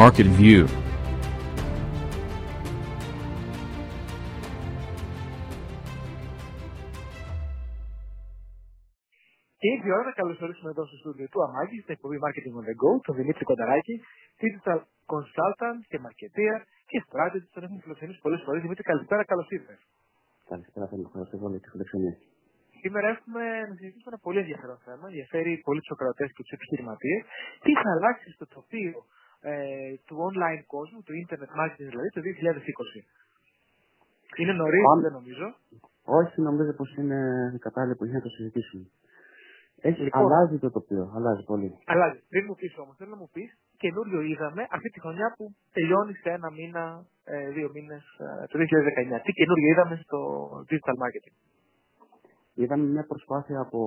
Market View Και ήρθε η ώρα να καλωσορίσουμε εδώ στο στούντιο του Αμάγκη, στην εκπομπή Marketing on the Go, τον Δημήτρη Κονταράκη, digital consultant και marketeer και strategist. Τον έχουμε φιλοξενήσει πολλές φορές. Δημήτρη, καλησπέρα, καλώς ήρθες. Καλησπέρα, θέλω να ευχαριστώ πολύ τη φιλοξενία. Σήμερα έχουμε να συζητήσουμε ένα πολύ ενδιαφέρον θέμα. Ενδιαφέρει πολύ τους ακροατές και τους επιχειρηματίες. Τι θα αλλάξει στο τοπίο ε, του online κόσμου, του internet marketing δηλαδή, το 2020. Είναι νωρίς, δεν νομίζω. Όχι, νομίζω πως είναι κατάλληλο που να το συζητήσουμε. Έχει, Λοιπόν. αλλάζει το τοπίο, αλλάζει πολύ. Αλλάζει. Πριν μου πεις όμως, θέλω να μου πεις καινούριο είδαμε αυτή τη χρονιά που τελειώνει σε ένα μήνα, ε, δύο μήνες ε, το 2019. Τι καινούριο είδαμε στο digital marketing; Είδαμε μια προσπάθεια από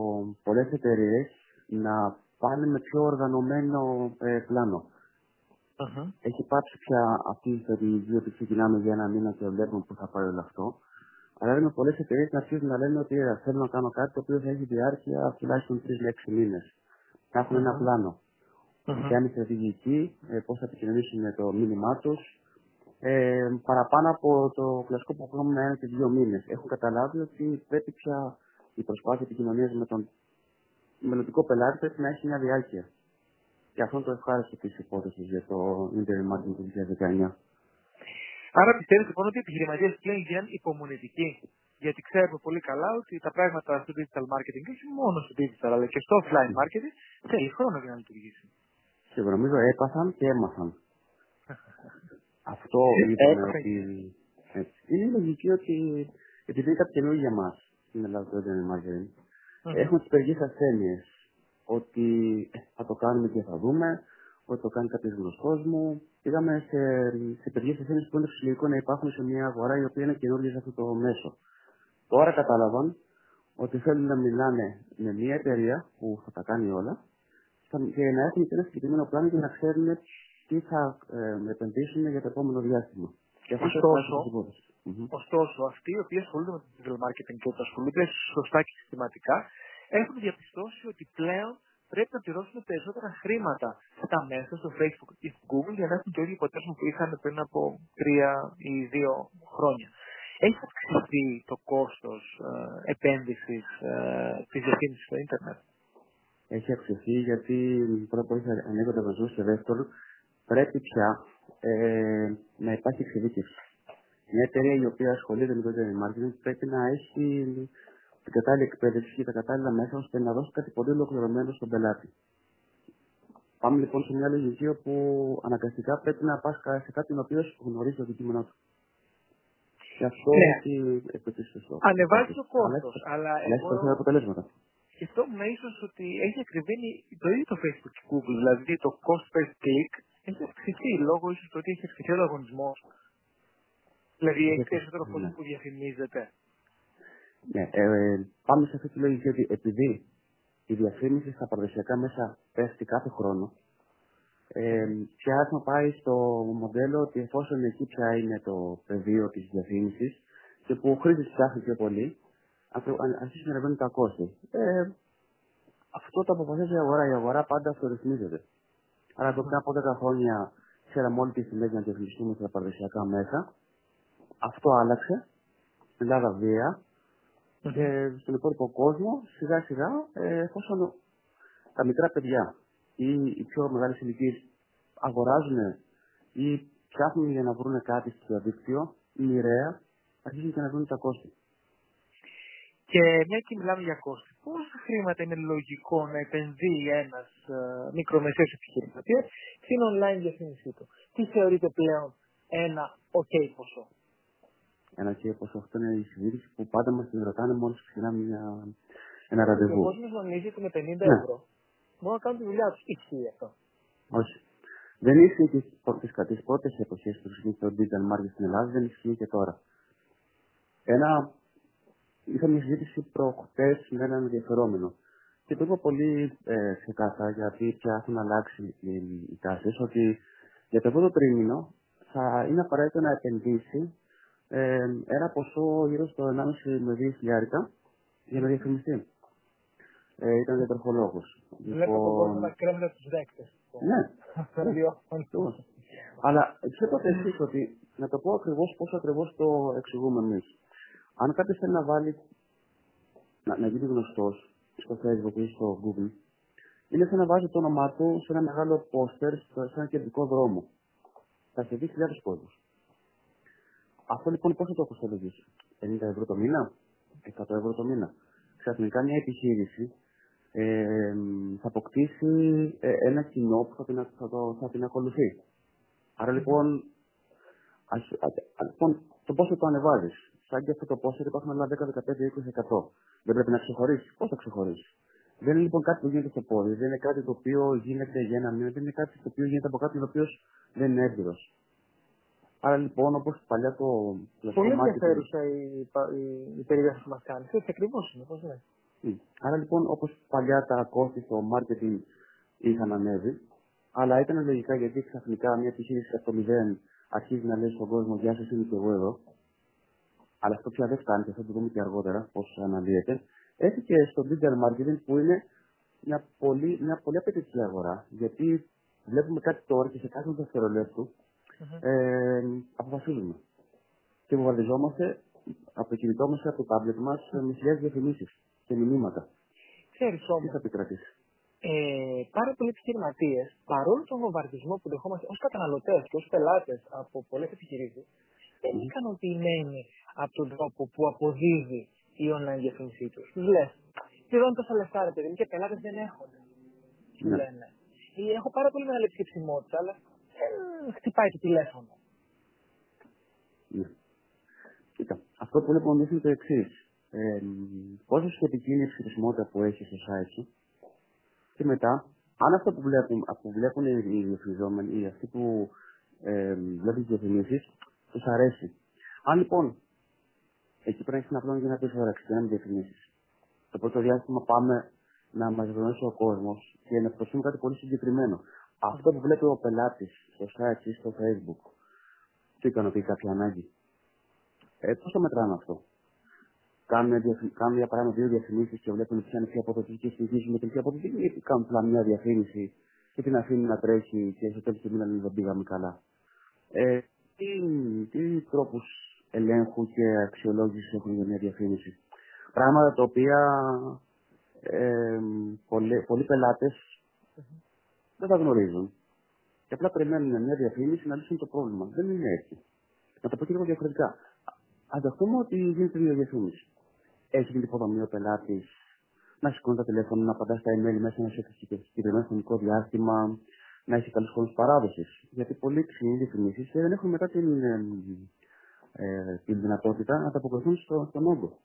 πολλές εταιρείες να πάνε με πιο οργανωμένο ε, πλάνο. Έχει πάψει πια αυτή η στρατηγική ότι ξεκινάμε για ένα μήνα και βλέπουμε πού θα πάει όλο αυτό. Αλλά είδαμε πολλές εταιρείες να αρχίζουν να λένε ότι ε, θέλω να κάνω κάτι το οποίο θα έχει διάρκεια τουλάχιστον 3 με 6 μήνες. Να έχουν ένα Μμμ. πλάνο. Μμμ. Ποια είναι η στρατηγική, ε, πώς θα επικοινωνήσουν με το μήνυμά τους. Ε, παραπάνω από το κλασικό που έχουμε ένα και δύο μήνες. Έχουν καταλάβει ότι πρέπει πια η προσπάθεια επικοινωνίας με τον μελλοντικό πελάτη πρέπει να έχει μια διάρκεια. Και αυτό είναι το ευχάριστο της υπόθεσης για το Internet Marketing του 2019. Άρα πιστεύεις λοιπόν ότι οι επιχειρηματίες πλέον γίνανε υπομονετικοί. Γιατί ξέρουμε πολύ καλά ότι τα πράγματα στο digital marketing και όχι μόνο στο digital αλλά και στο offline marketing θέλει χρόνο για να λειτουργήσει. Και νομίζω έπαθαν και έμαθαν. Αυτό Ε, είπαμε έπαθαν. ότι. έτσι. Είναι λογική ότι επειδή είναι κάτι καινούργιο για μας στην Ελλάδα το Internet Marketing, Μμμ. έχουμε τις περιγέ ασθένειες. Ότι ε, θα το κάνουμε και θα δούμε, ότι το κάνει κάποιος γνωστός μου. Πήγαμε σε, σε περιγέ ασθένειε που είναι φυσιολογικό να υπάρχουν σε μια αγορά η οποία είναι καινούργια σε αυτό το μέσο. Τώρα κατάλαβαν ότι θέλουν να μιλάνε με μια εταιρεία που θα τα κάνει όλα θα- και να έχουν και ένα συγκεκριμένο πλάνο για να ξέρουν τι θα ε, επενδύσουν για το επόμενο διάστημα. Και αυτό Ωστόσο, είναι το υπόθεση. Μμμ. Ωστόσο, αυτοί οι οποίοι ασχολούνται με το digital marketing και το ασχολούνται σωστά και συστηματικά, έχουν διαπιστώσει ότι πλέον πρέπει να πληρώσουν περισσότερα χρήματα στα μέσα, στο Facebook ή στο Google, για να έχουν το ίδιο αποτέλεσμα που είχαν πριν από τρία ή δύο χρόνια. Έχει αυξηθεί το κόστος ε, επένδυσης ε, της διαφήμισης στο ίντερνετ; Έχει αυξηθεί γιατί πρώτα απ' όλα έχει ανοίγει το βαζού και δεύτερον πρέπει πια ε, να υπάρχει εξειδίκευση. Μια εταιρεία η οποία ασχολείται με το internet marketing πρέπει να έχει την κατάλληλη εκπαίδευση και τα κατάλληλα μέσα ώστε να δώσει κάτι πολύ ολοκληρωμένο στον πελάτη. Πάμε λοιπόν σε μια λογική όπου αναγκαστικά πρέπει να πας σε κάποιον ο οποίο γνωρίζει το αντικείμενό του. Και αυτό Ναι. έχει επιτύχει το στόχο. Ανεβάζει το Αλλά κόστος, έχει- αλλά αλλά έχει εγώ περισσότερα αποτελέσματα. σκεφτόμουν ίσως ότι έχει ακριβήνει το ίδιο το Facebook και Google. Δηλαδή το cost per click έχει αυξηθεί λόγω ίσως του ότι έχει αυξηθεί ο ανταγωνισμός. Δηλαδή έχεις Γιατί, περισσότερο ναι. κόσμο που διαφημίζεται. Ναι, ε, πάμε σε αυτή τη λογική ότι επειδή η διαφήμιση στα παραδοσιακά μέσα πέφτει κάθε χρόνο, ε, πια έχουμε πάει στο μοντέλο ότι εφόσον εκεί πια είναι το πεδίο της διαφήμισης και που ο χρήστης ψάχνει πιο πολύ, ακρο- αν- αρχίζουν να ανεβαίνουν τα κόστη. Ε, αυτό το αποφασίζει η αγορά. Η αγορά πάντα αυτορυθμίζεται. Άρα το πριν από 10 χρόνια ξέραμε όλοι τι σημαίνει να διαφημιστούμε στα παραδοσιακά μέσα. Αυτό άλλαξε. Στην Ελλάδα βία και στον υπόλοιπο κόσμο σιγά σιγά ε, εφόσον τα μικρά παιδιά ή οι πιο μεγάλες ηλικίες αγοράζουν ή ψάχνουν για να βρουν κάτι στο διαδίκτυο μοιραία αρχίζουν και να βρουν τα κόστη. Και μια και μιλάμε για κόστη, πόσα χρήματα είναι λογικό να επενδύει ένας ε, μικρομεσαίος επιχειρηματίας στην online διαφήμισή του; Τι θεωρείται πλέον ένα OK ποσό; Ένα και πως αυτό είναι η συζήτηση που πάντα μας την ρωτάνε μόλις ξεκινάμε μια, ένα Και ο ραντεβού. κόσμος νομίζει ότι με 50 Ναι. ευρώ μπορούν να κάνουν τη δουλειά τους. Ισχύει αυτό. Όχι. Δεν ίσχυε και στις πρώτες, τις πρώτες εποχές που ξεκίνησε το digital marketing στην Ελλάδα, δεν ισχύει και τώρα. Ένα, είχα μια συζήτηση προχτές με έναν ενδιαφερόμενο και το είπα πολύ ε, ξεκάθαρα γιατί πια έχουν αλλάξει οι, οι τάσεις ότι για το πρώτο τρίμηνο θα είναι απαραίτητο να επενδύσει ε, ένα ποσό γύρω στο 1,5 με 2 χιλιάρικα για να διαφημιστεί. Ε, ήταν διατροφολόγος. Βλέπω τον κόσμο να κρέμεται του δέκτες. Ναι, Ραδιόφωνο. Ακριβώς. Αλλά ξέρω το εξής, ότι να το πω ακριβώς πώς ακριβώς το εξηγούμε εμείς. Αν κάποιος θέλει να βάλει, να, να γίνει γνωστός στο Facebook ή στο Google, είναι σαν να βάζει το όνομά του σε ένα μεγάλο πόστερ σε ένα κεντρικό δρόμο. Θα σε δει χιλιάδες κόσμο. Αυτό λοιπόν πώς θα το αποστολογήσει, 50 ευρώ το μήνα, 100 ευρώ το μήνα. Ξαφνικά μια επιχείρηση ε, θα αποκτήσει ε, ένα κοινό που θα την, θα, το, θα την ακολουθεί. Άρα λοιπόν, ας, α, λοιπόν το πόσο το ανεβάζεις; Σαν και αυτό το πόσο υπάρχουν άλλα 10, 15, 20%. Δεν πρέπει να ξεχωρίσει. Πώς θα ξεχωρίσει; Δεν είναι λοιπόν κάτι που γίνεται στο πόδι. Δεν είναι κάτι το οποίο γίνεται για ένα μήνα. Δεν είναι κάτι το οποίο γίνεται από κάποιον ο οποίος δεν είναι έμπειρος. Άρα λοιπόν, όπως παλιά το. Πολύ ενδιαφέρουσα η, η, η περιγραφή που μας κάνεις. Έτσι ακριβώς είναι, πώς ναι. Άρα λοιπόν, όπως παλιά τα κόστη στο marketing είχαν ανέβει, αλλά ήταν λογικά γιατί ξαφνικά μια επιχείρηση από το μηδέν αρχίζει να λέει στον κόσμο Γεια σας, είμαι και εγώ εδώ. Αλλά αυτό πια δεν φτάνει και θα το δούμε και αργότερα πώς αναλύεται. Έτσι και στο digital marketing που είναι μια πολύ, μια πολύ απαιτητική αγορά. Γιατί βλέπουμε κάτι τώρα και σε κάθε δευτερολέπτου mm-hmm. ε, αποφασίζουμε. Και βομβαρδιζόμαστε από το κινητό μα από το τάμπλετ μας με χιλιάδε διαφημίσεις και μηνύματα. Ξέρεις όμως. Τι θα επικρατήσει; Ε, πάρα πολλοί επιχειρηματίες, παρόλο τον βομβαρδισμό που δεχόμαστε ως καταναλωτές και ως πελάτες από πολλές επιχειρήσεις, δεν είναι ικανοποιημένοι από τον τρόπο που αποδίδει η online διαφήμιση τους. Του λες, πληρώνω τόσα λεφτά, ρε παιδί και πελάτες δεν έχουν. Του ναι. λένε. Ή έχω πάρα πολύ μεγάλη επισκεψιμότητα, αλλά δεν χτυπάει το τηλέφωνο. Ναι. Κοίτα, αυτό που βλέπουμε εμεί είναι το εξής ε, πόσο σχετική είναι η χρησιμότητα που έχει στο site σου και μετά, αν αυτό που βλέπουν, που βλέπουν οι διαφημιζόμενοι ή αυτοί που ε, βλέπουν τις διαφημίσεις, τους αρέσει. Αν λοιπόν εκεί πρέπει να έχεις ένα πλάνο για να πεις όρεξη και να μην διαφημίσεις. Το πρώτο διάστημα πάμε να μας γνωρίσει ο κόσμος και να προσφέρουμε κάτι πολύ συγκεκριμένο. Αυτό που βλέπει ο πελάτης στο site ή στο facebook, τι ικανοποιεί κάποια ανάγκη. Ε, Πώς το μετράμε αυτό; Κάνουν, κάνουν για παράδειγμα δύο διαφημίσεις και βλέπουν ποια είναι πιο αποδοτική και συνεχίζουν με την πιο αποδοτική, ή κάνουν απλά μια διαφήμιση και την αφήνουν να τρέχει και στο τέλος του μήνα δεν πήγαμε καλά. Ε, τι τι τρόπους ελέγχου και αξιολόγησης έχουν για μια διαφήμιση; Πράγματα τα οποία ε, πολλοί, πολλοί πελάτες δεν τα γνωρίζουν. Και απλά περιμένουν μια διαφήμιση να λύσουν το πρόβλημα. Δεν είναι έτσι. Να το πω και λίγο διαφορετικά. Α δεχτούμε ότι γίνεται μια διαφήμιση έχει την υποδομή ο πελάτης να σηκώνει τα τηλέφωνα, να απαντά στα email μέσα σε συγκεκριμένο χρονικό διάστημα, να έχει καλούς χρόνους παράδοσης. Γιατί πολλοί ξυνοί διαφημίσει δεν έχουν μετά την, ε, ε, την δυνατότητα να τα αποκριθούν στο, στον όγκο.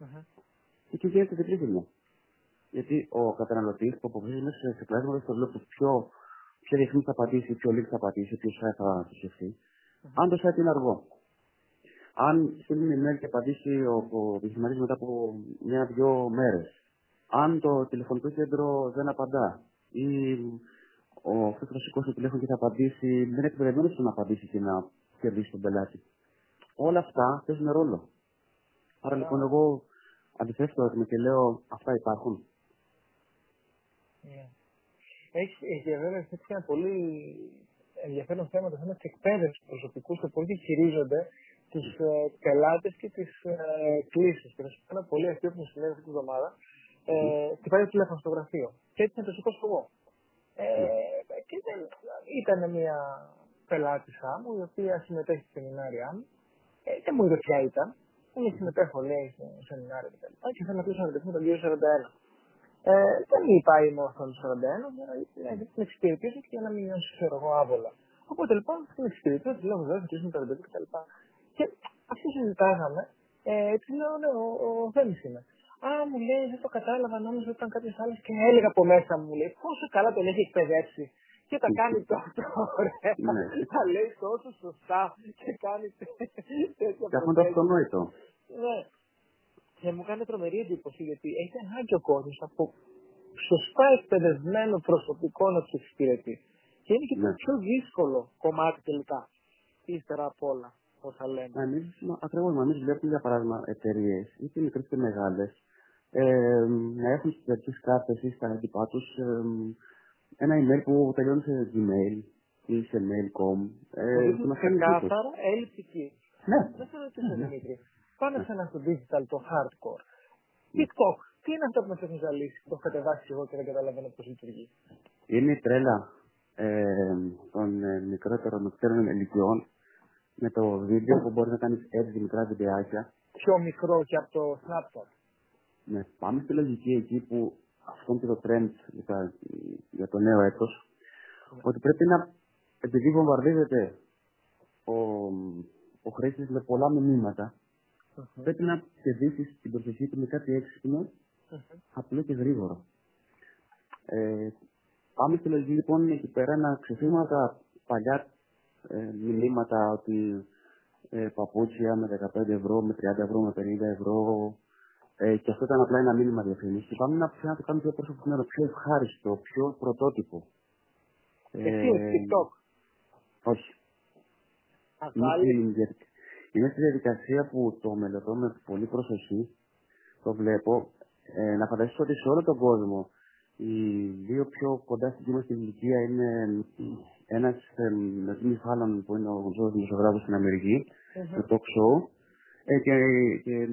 Uh-huh. Και εκεί γίνεται διπλή δουλειά. Γιατί ο καταναλωτής που αποφασίζει μέσα σε κλάσματα στο βλέπω ποιο, ποια διαφήμιση θα πατήσει, ποιο link θα πατήσει, ποιος site θα θυσιαστεί. Uh-huh. Αν το site είναι αργό, αν στείλει email και απαντήσει ο, ο μετά από μια-δυο μέρες, αν το τηλεφωνικό κέντρο δεν απαντά ή ο αυτός θα σηκώσει το τηλέφωνο και θα απαντήσει, δεν είναι εκπαιδευμένο στο να απαντήσει και να κερδίσει τον πελάτη. Όλα αυτά παίζουν ρόλο. Άρα λοιπόν εγώ αντιθέτω το ερώτημα και λέω αυτά υπάρχουν. Yeah. Έχει, βέβαια έτσι ένα πολύ ενδιαφέρον θέμα το θέμα της εκπαίδευσης του προσωπικού και πώ διαχειρίζονται τους ε, πελάτες και τις ε, κλήσεις. Και θα σου πω ένα πολύ αστείο που μου συνέβη αυτή τη βδομάδα. Ε, χτυπάει το τηλέφωνο στο γραφείο. Και έτσι να το σηκώσω εγώ. Ε, και δεν, ήταν μια πελάτησά μου η οποία συμμετέχει στη σεμινάρια μου. Ε, δεν μου είπε ποια ήταν. Είναι συμμετέχω, λέει, στο σεμινάριο κτλ. Και, και θέλω να κλείσω να ρωτήσω τον κύριο 41. Ε, δεν είπα είμαι ο 41 για να την εξυπηρετήσω και για να μην νιώσω ξέρω εγώ άβολα. Οπότε λοιπόν στην εξυπηρετήσω, της λέω βέβαια, θα κλείσουμε το ρεντεβού κτλ. Και αυτό συζητάγαμε, ε, τη λέω, ναι, ο, ο Θέμης είναι. Α, μου λέει, δεν το κατάλαβα, νόμιζα ότι ήταν κάποιος άλλος και έλεγα από μέσα μου, λέει, πόσο καλά τον έχει εκπαιδεύσει. Και τα κάνει τόσο ωραία. Ναι. Τα λέει τόσο σωστά και κάνει τέτοια Και αυτό είναι το αυτονόητο. Ναι. Και μου κάνει τρομερή εντύπωση γιατί έχει ανάγκη ο κόσμος από σωστά εκπαιδευμένο προσωπικό να τους εξυπηρετεί. Και είναι και το ναι. πιο δύσκολο κομμάτι τελικά. Ύστερα απ' όλα όσα λέμε. Εμείς, ακριβώς, εμείς βλέπουμε για παράδειγμα εταιρείες, είτε μικρές είτε μεγάλες, ε, να έχουν στις αρχές κάρτες ή στα έντυπά τους ε, ένα email που τελειώνει σε Gmail ή σε mail.com. Που Ε, και δείχνουν μας κάνει εντύπωση. ξεκάθαρα έλλειψη εκεί. Ναι, Δεν θέλω να ρωτήσω, Ναι, ναι. Δημήτρη. Πάμε ξανά στο digital, το hardcore. Ναι. TikTok. Τι είναι αυτό που μας έχουν ζαλίσει, που το έχω κατεβάσει εγώ και δεν καταλαβαίνω πώς λειτουργεί; είναι η τρέλα ε, των ε, μικρότερων μικρότερων ηλικιών με το βίντεο που μπορεί να κάνεις έτσι μικρά βιντεάκια. Πιο μικρό και από το Snapchat. Ναι, πάμε στη λογική εκεί που αυτό είναι και το trend για, τα- για το νέο έτος, ότι πρέπει να, επειδή βομβαρδίζεται ο, ο χρήστης με πολλά μηνύματα, Μμμ. πρέπει να κερδίσεις την προσοχή του με κάτι έξυπνο, Μμμ. απλό και γρήγορο. Ε, πάμε στη λογική λοιπόν εκεί πέρα να ξεφύγουμε από τα παλιά ε, μηνύματα ότι ε, παπούτσια με 15 ευρώ, με 30 ευρώ, με 50 ευρώ ε, και αυτό ήταν απλά ένα μήνυμα διαφήμισης. Και πάμε να, να το κάνουμε πιο προσωπικό, πιο ευχάριστο, πιο πρωτότυπο. Εσύ Ε, έχεις TikTok. όχι. Θα Είναι βάλεις στη, δια- είναι στη διαδικασία που το μελετώ με πολύ προσοχή. Το βλέπω. Ε, να φανταστείς ότι σε όλο τον κόσμο οι δύο πιο κοντά στην κύμα στην ηλικία είναι ένας ε, με Jimmy Fallon που είναι ο γνωστός δημοσιογράφος στην Αμερική, Μμμ. το talk show, ε, και, και ε,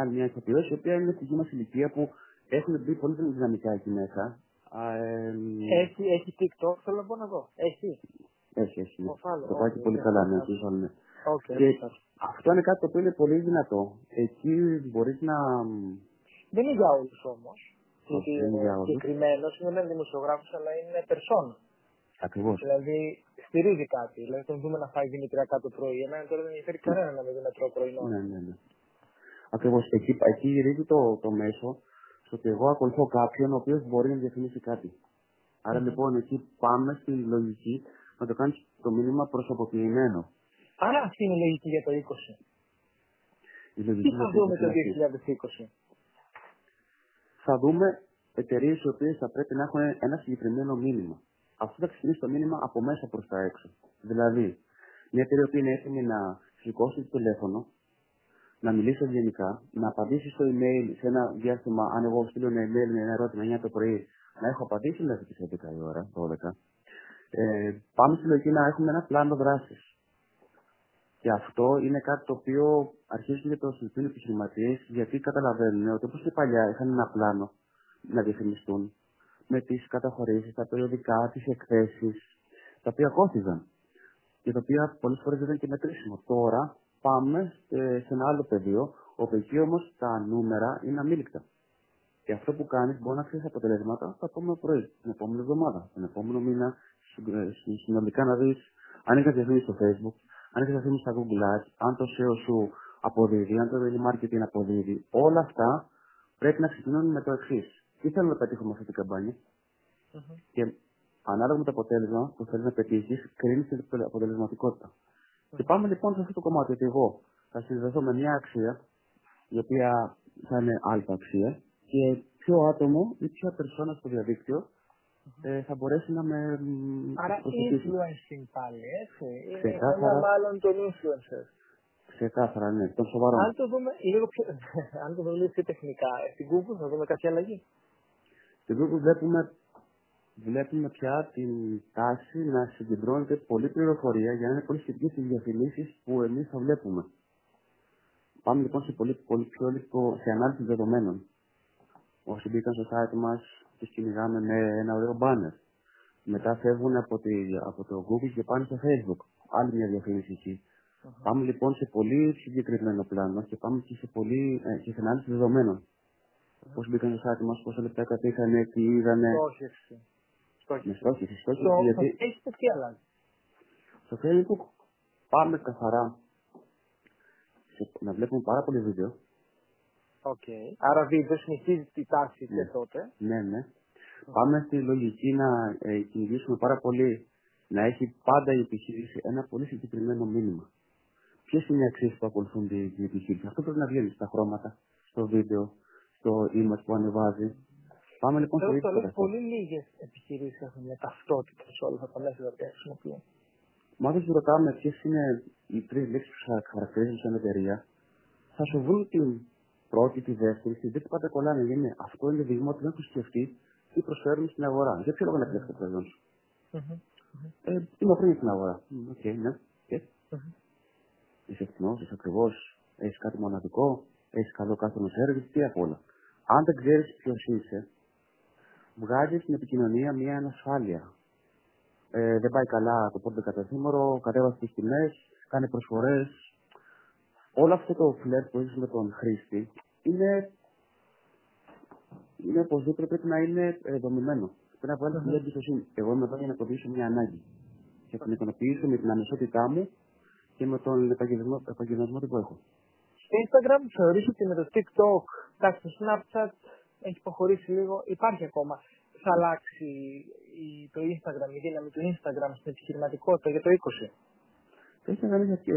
άλλη μια ηθοποιός η οποία είναι στην κύμα ηλικία που έχουν μπει πολύ δυναμικά εκεί μέσα. Α, ε, Έχει, έχει TikTok, θέλω να πω να δω. Έχει. έχει, έχει. ναι. Ο Fallon, Το πάει όχι, πολύ δεν καλά, ξέρω. ναι, το Fallon, ναι. Οκ. Και αυτό είναι κάτι το οποίο είναι πολύ δυνατό. Εκεί μπορείς να... Δεν είναι για όλους όμως. Όχι, Γιατί δεν είναι είναι για όλους. συγκεκριμένος, είναι ένας δημοσιογράφος, αλλά είναι περσόνα. Ακριβώς. Δηλαδή στηρίζει κάτι. Δηλαδή τον δούμε να φάει δημητριακά το πρωί. Εμένα τώρα δεν ενδιαφέρει κανένα να με δει να τρώω πρωινό. Ναι, ναι, ναι. Ακριβώς. Εκεί, εκεί γυρίζει το, το μέσο στο ότι εγώ ακολουθώ κάποιον ο οποίος μπορεί να διαφημίσει κάτι. Άρα Μμμ. λοιπόν εκεί πάμε στη λογική να το κάνεις το μήνυμα προσωποποιημένο. Άρα αυτή είναι η λογική για το 20. Η Τι λογική θα μας δούμε το είναι 2020. θα δούμε εταιρείες οι οποίες θα πρέπει να έχουν ένα συγκεκριμένο μήνυμα. Αυτό θα ξεκινήσει το μήνυμα από μέσα προς τα έξω. Δηλαδή, μια εταιρεία που είναι έτοιμη να σηκώσει το τηλέφωνο, να μιλήσει ευγενικά, να απαντήσει στο email σε ένα διάστημα, αν εγώ στείλω ένα email με ένα ερώτημα 9 το πρωί, να έχω απαντήσει μέχρι τις 11 η ώρα, 12. Ε, πάμε στη λογική να έχουμε ένα πλάνο δράσης. Και αυτό είναι κάτι το οποίο αρχίζουν και το συζητούν οι επιχειρηματίες, γιατί καταλαβαίνουν ότι όπως και παλιά είχαν ένα πλάνο να διαφημιστούν με τις καταχωρήσεις, τα περιοδικά, τις εκθέσεις, τα οποία κόστιζαν και τα οποία πολλές φορές δεν ήταν και μετρήσιμο. Τώρα πάμε σε, σε ένα άλλο πεδίο, όπου εκεί όμως τα νούμερα είναι αμήλικτα. Και αυτό που κάνεις μπορεί να ξέρει αποτελέσματα το επόμενο πρωί, την επόμενη εβδομάδα, τον επόμενο μήνα, συ- ε, συ- συνολικά να δεις αν έχει διαφήμιση στο Facebook, αν έχεις διαφήμιση στα Google Ads, αν το SEO σου αποδίδει, αν το marketing αποδίδει. Όλα αυτά πρέπει να ξεκινούν με το εξής. Τι θέλω να πετύχω με αυτή την καμπάνια; Μμμ. και ανάλογα με το αποτέλεσμα που θέλεις να πετύχεις, κρίνεις την αποτελεσματικότητα. Και πάμε λοιπόν σε αυτό το κομμάτι ότι εγώ θα συνδεθώ με μια αξία η οποία θα είναι αλφα αξία και ποιο άτομο ή ποια περσόνα στο διαδίκτυο ε, θα μπορέσει να με μ, Άρα προσεγγίσει. influencing πάλι, έτσι. Είναι Ξεκάθαρα. ένα μάλλον των influencers. Ξεκάθαρα, ναι, των σοβαρών. Αν το δούμε λίγο πιο, αν το δούμε λίγο πιο τεχνικά, ε, στην Google θα δούμε κάποια αλλαγή. Στην Google βλέπουμε, βλέπουμε πια την τάση να συγκεντρώνεται πολλή πληροφορία για να είναι πολύ σχετική στις διαφημίσεις που εμείς θα βλέπουμε. Πάμε λοιπόν σε πολύ, πολύ πιο λίγο σε ανάλυση δεδομένων. Όσοι μπήκαν στο site μας, τους κυνηγάμε με ένα ωραίο banner. Μετά φεύγουν από, τη, από το Google και πάνε στο Facebook. Άλλη μια διαφήμιση εκεί. Πάμε λοιπόν σε πολύ συγκεκριμένο πλάνο και πάμε και σε, πολύ, ε, και σε ανάλυση δεδομένων. Πώς μπήκαν στο site μας, πόσα λεπτά κάτσανε, τι είδανε. Στόχευση. Με Στόχευση. στόχευση, στόχευση, Στο γιατί στο Facebook τι αλλάζει; στο Facebook πάμε καθαρά σε, να βλέπουμε πάρα πολύ βίντεο. Οκ. Άρα βίντεο συνεχίζει τη τάση Ναι. και τότε. Ναι, ναι. Πάμε στη λογική να ε, κυνηγήσουμε πάρα πολύ να έχει πάντα η επιχείρηση ένα πολύ συγκεκριμένο μήνυμα. Ποιες είναι οι αξίες που ακολουθούν την την επιχείρηση; Αυτό πρέπει να βγαίνει στα χρώματα, στο βίντεο, στο image που ανεβάζει. Πάμε λοιπόν στο Θέλω ίδιο το λέω αυτό. πολύ λίγες επιχειρήσεις έχουν μια ταυτότητα σε όλα αυτά τα μέσα τα οποία χρησιμοποιούν. Μα δεν σου ρωτάμε ποιες είναι οι τρεις λέξεις που θα χαρακτηρίζουν σαν εταιρεία, θα σου βρουν την πρώτη, τη δεύτερη, την τρίτη πάντα κολλάνε. Γιατί είναι, αυτό είναι δείγμα ότι δεν έχουν σκεφτεί τι προσφέρουν στην αγορά. Για ποιο λόγο να κλέψει το προϊόν σου. Μμμ. Ε, είμαι χρόνια στην αγορά. OK, okay, ναι. Και; Mm-hmm. Είσαι φθηνός, είσαι ακριβώς, έχεις κάτι μοναδικό, έχεις καλό customer service, τι απ' όλα. Αν δεν ξέρεις ποιος είσαι, βγάζεις στην επικοινωνία μια ανασφάλεια. Ε, δεν πάει καλά το πότε καταθήμωρο, κατέβασε τις τιμές, κάνει προσφορές. Όλο αυτό το φλερ που έχεις με τον χρήστη είναι, είναι οπωσδήποτε πρέπει να είναι ε, δομημένο. Πρέπει να βγάλει μια εμπιστοσύνη. Εγώ είμαι εδώ για να κοντήσω μια ανάγκη. Και να την ικανοποιήσω με την αμεσότητά μου και με τον επαγγελματισμό, επαγγελματισμό που έχω. Στο Instagram θεωρείς ότι με το TikTok, εντάξει, το Snapchat έχει προχωρήσει λίγο, υπάρχει ακόμα. Θα αλλάξει το Instagram, η δύναμη του Instagram στην επιχειρηματικότητα για το 20. Το Instagram είναι και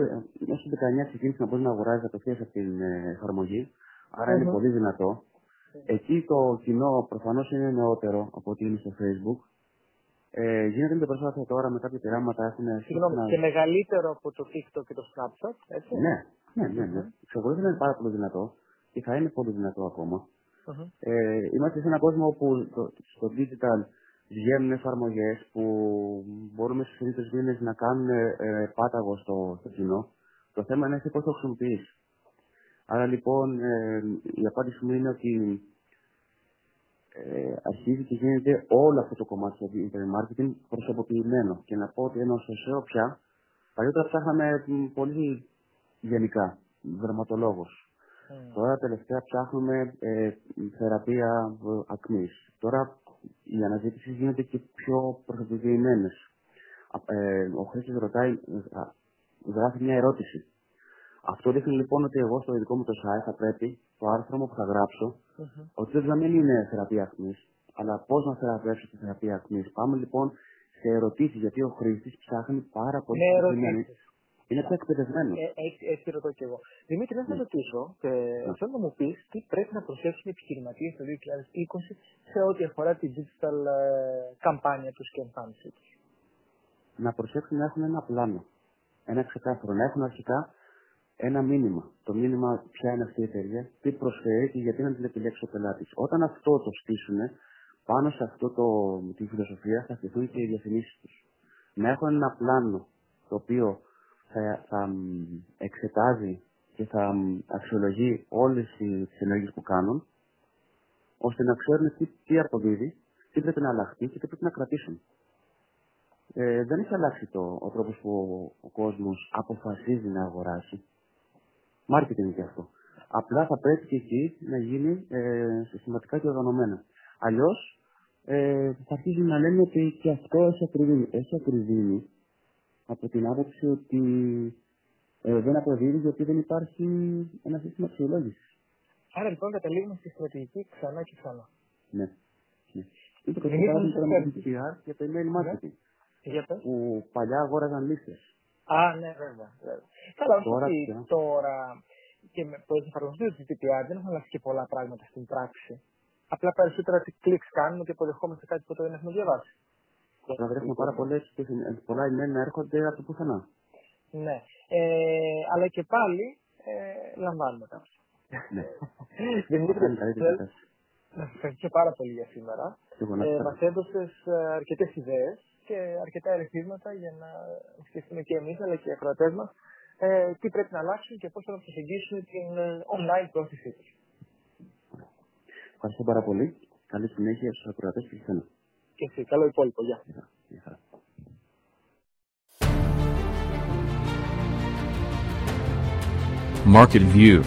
μέσα στο 19 ξεκίνησε να μπορεί να αγοράζει απευθείας από την ε, εφαρμογή, άρα είναι πολύ δυνατό. Εκεί το κοινό προφανώς είναι νεότερο από ότι είναι στο Facebook. Ε, γίνεται μια προσπάθεια τώρα με κάποια πειράματα. Έχουν Συγγνώμη, να... και μεγαλύτερο από το TikTok και το Snapchat, έτσι; Ναι, ναι, ναι. ναι. Εξακολουθεί να είναι πάρα πολύ δυνατό και θα είναι πολύ δυνατό ακόμα. Uh-huh. Ε, είμαστε σε έναν κόσμο όπου το, στο digital βγαίνουν εφαρμογές που μπορούμε στου τρει μήνες να κάνουν ε, πάταγο στο, στο κοινό. Το θέμα είναι πώς το χρησιμοποιείς. Άρα λοιπόν ε, η απάντηση μου είναι ότι ε, αρχίζει και γίνεται όλο αυτό το κομμάτι του internet marketing προσωποποιημένο. Και να πω ότι ενώ στο SEO πια, παλιότερα ψάχναμε πολύ γενικά, δραματολόγος. Mm. Τώρα τελευταία ψάχνουμε ε, θεραπεία ακμής. Τώρα οι αναζήτησει γίνονται και πιο προσωποποιημένε. Ε, ο χρήστη ρωτάει, γράφει μια ερώτηση. Αυτό δείχνει λοιπόν ότι εγώ στο δικό μου το site θα πρέπει το άρθρο μου που θα γράψω mm-hmm. ότι δεν μην είναι θεραπεία ακμής, αλλά πώς να θεραπεύσω τη θεραπεία ακμής. Πάμε λοιπόν σε ερωτήσεις, γιατί ο χρήστης ψάχνει πάρα πολύ ναι, είναι πιο εκπαιδευμένος. Ε, έτσι, έτσι ρωτώ και εγώ. Δημήτρη, να σε ναι. ρωτήσω και ναι. θέλω να μου πεις τι πρέπει να προσέξουν οι επιχειρηματίες το 2020 σε ό,τι αφορά τη digital ε, καμπάνια τους και εμφάνισή του. Να προσέξουν να έχουν ένα πλάνο. Ένα ξεκάθαρο. Να έχουν αρχικά ένα μήνυμα. Το μήνυμα ποια είναι αυτή η εταιρεία, τι προσφέρει και γιατί να την επιλέξει ο πελάτης. Όταν αυτό το στήσουν, πάνω σε αυτό το, τη φιλοσοφία θα στηθούν και οι διαφημίσεις τους. Να έχουν ένα πλάνο το οποίο θα, θα εξετάζει και θα αξιολογεί όλες τις ενέργειες που κάνουν, ώστε να ξέρουν τι, τι αποδίδει, τι πρέπει να αλλάχθεί και τι πρέπει να κρατήσουν. Ε, δεν έχει αλλάξει το, ο τρόπος που ο, ο κόσμος αποφασίζει να αγοράσει. Μάρκετινγκ και αυτό. Απλά θα πρέπει και εκεί να γίνει ε, συστηματικά και οργανωμένα. Αλλιώς ε, θα αρχίζει να λένε ότι και αυτό έχει ακριβήνει. Έχει ακριβήνει από την άποψη ότι ε, δεν αποδίδει γιατί δεν υπάρχει ένα σύστημα αξιολόγησης. Άρα λοιπόν καταλήγουμε στη στρατηγική ξανά και ξανά. Ναι. ναι. Είναι το καταλάβει τώρα με το PR για το email marketing. Ναι. Για που παλιά αγόραζαν λίστες. Α, ναι, βέβαια. βέβαια. Καλά, τώρα, ότι πια. τώρα και με το εφαρμοστεί του TPR δεν έχουν αλλάξει και πολλά πράγματα στην πράξη. Απλά περισσότερα τι κλικς κάνουμε και αποδεχόμαστε κάτι που δεν έχουμε διαβάσει. Να βρεθούμε πάρα πολλές, πολλά email να έρχονται από το πουθενά. Ναι. Ε, αλλά και πάλι ε, λαμβάνουμε κάποια. Ναι. Δημήτρης, να σα ευχαριστώ πάρα πολύ για σήμερα. Ε, Μας έδωσες αρκετές ιδέες και αρκετά ερεθίσματα για να σκεφτούμε και εμείς αλλά και οι ακροατές μας ε, τι πρέπει να αλλάξουν και πώς θα προσεγγίσουν την ε, online πρόθεσή τους. Ευχαριστώ πάρα πολύ. Καλή συνέχεια στους ακροατές και σε και εσύ. Καλό υπόλοιπο. Γεια. Market View